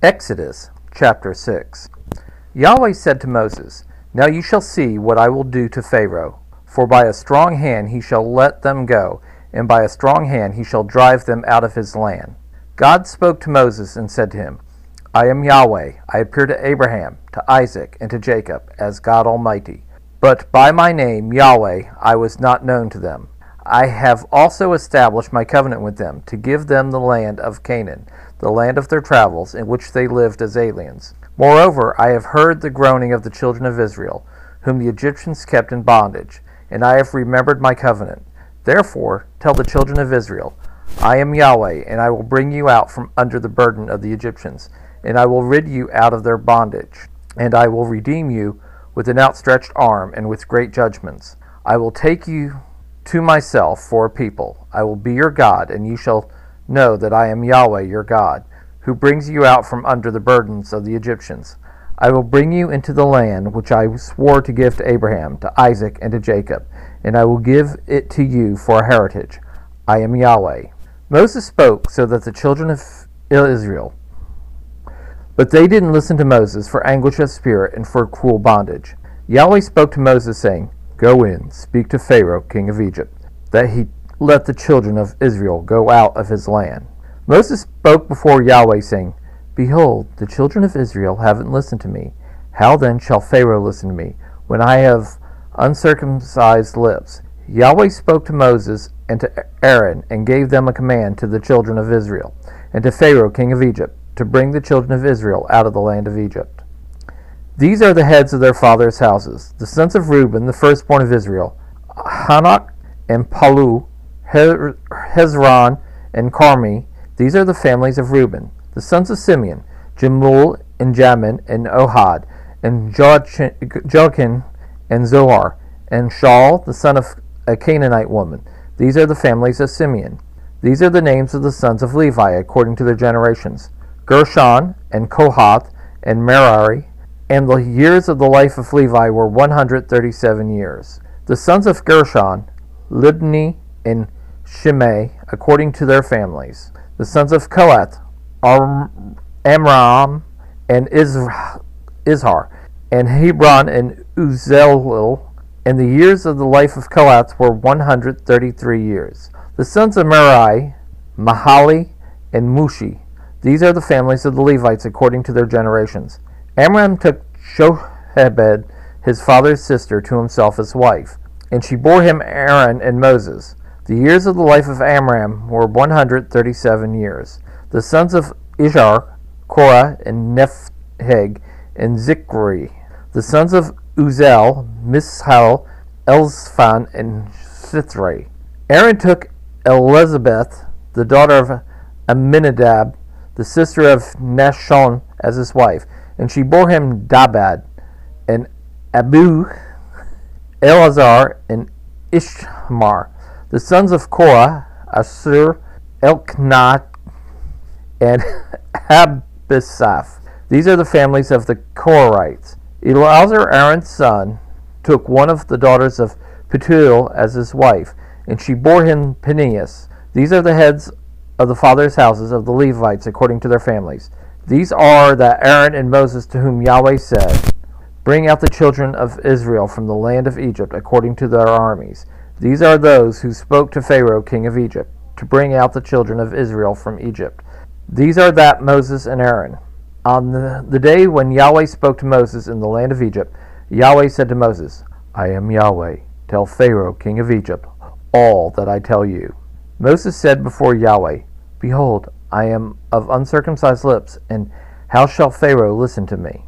Exodus chapter 6 Yahweh said to Moses, Now you shall see what I will do to Pharaoh, for by a strong hand he shall let them go, and by a strong hand he shall drive them out of his land. God spoke to Moses and said to him, I am Yahweh. I appeared to Abraham, to Isaac, and to Jacob as God Almighty. But by my name, Yahweh, I was not known to them. I have also established my covenant with them, to give them the land of Canaan, the land of their travels, in which they lived as aliens. Moreover, I have heard the groaning of the children of Israel, whom the Egyptians kept in bondage, and I have remembered my covenant. Therefore, tell the children of Israel, I am Yahweh, and I will bring you out from under the burden of the Egyptians, and I will rid you out of their bondage, and I will redeem you with an outstretched arm and with great judgments. I will take you to myself for a people. I will be your God, and you shall know that I am Yahweh your God, who brings you out from under the burdens of the Egyptians. I will bring you into the land which I swore to give to Abraham, to Isaac, and to Jacob, and I will give it to you for a heritage. I am Yahweh. Moses spoke so that the children of Israel, but they didn't listen to Moses for anguish of spirit and for cruel bondage. Yahweh spoke to Moses, saying, Go in, speak to Pharaoh, king of Egypt, that he let the children of Israel go out of his land. Moses spoke before Yahweh, saying, Behold, the children of Israel haven't listened to me. How then shall Pharaoh listen to me, when I have uncircumcised lips? Yahweh spoke to Moses and to Aaron, and gave them a command to the children of Israel, and to Pharaoh king of Egypt, to bring the children of Israel out of the land of Egypt. These are the heads of their fathers' houses. The sons of Reuben, the firstborn of Israel, Hanoch and Palu, Hezron and Carmi. These are the families of Reuben. The sons of Simeon, Jemuel and Jamin and Ohad, and Joachim and Zohar, and Shaul, the son of a Canaanite woman. These are the families of Simeon. These are the names of the sons of Levi according to their generations Gershon and Kohath and Merari and the years of the life of Levi were 137 years. The sons of Gershon, Libni and Shimei, according to their families. The sons of Kohath, Amram and Izhar, and Hebron and Uzziel. And the years of the life of Kohath were 133 years. The sons of Merari, Mahali and Mushi. These are the families of the Levites according to their generations. Amram took Jochebed, his father's sister, to himself as wife, and she bore him Aaron and Moses. The years of the life of Amram were 137 years. The sons of Izhar, Korah, and Nepheg, and Zichri. The sons of Uzziel, Mishael, Elzaphan, and Sithri. Aaron took Elisheba, the daughter of Amminadab, the sister of Nahshon, as his wife and she bore him Nadab, and Abihu, Eleazar, and Ithamar. The sons of Korah, Assir, Elkanah, and Abiasaph. These are the families of the Korahites. Eleazar, Aaron's son, took one of the daughters of Putiel as his wife, and she bore him Phinehas. These are the heads of the fathers' houses of the Levites according to their families. These are that Aaron and Moses to whom Yahweh said, Bring out the children of Israel from the land of Egypt according to their armies. These are those who spoke to Pharaoh king of Egypt, to bring out the children of Israel from Egypt. These are that Moses and Aaron. On the, the day when Yahweh spoke to Moses in the land of Egypt, Yahweh said to Moses, I am Yahweh. Tell Pharaoh king of Egypt all that I tell you. Moses said before Yahweh, Behold, I am of uncircumcised lips, and how shall Pharaoh listen to me?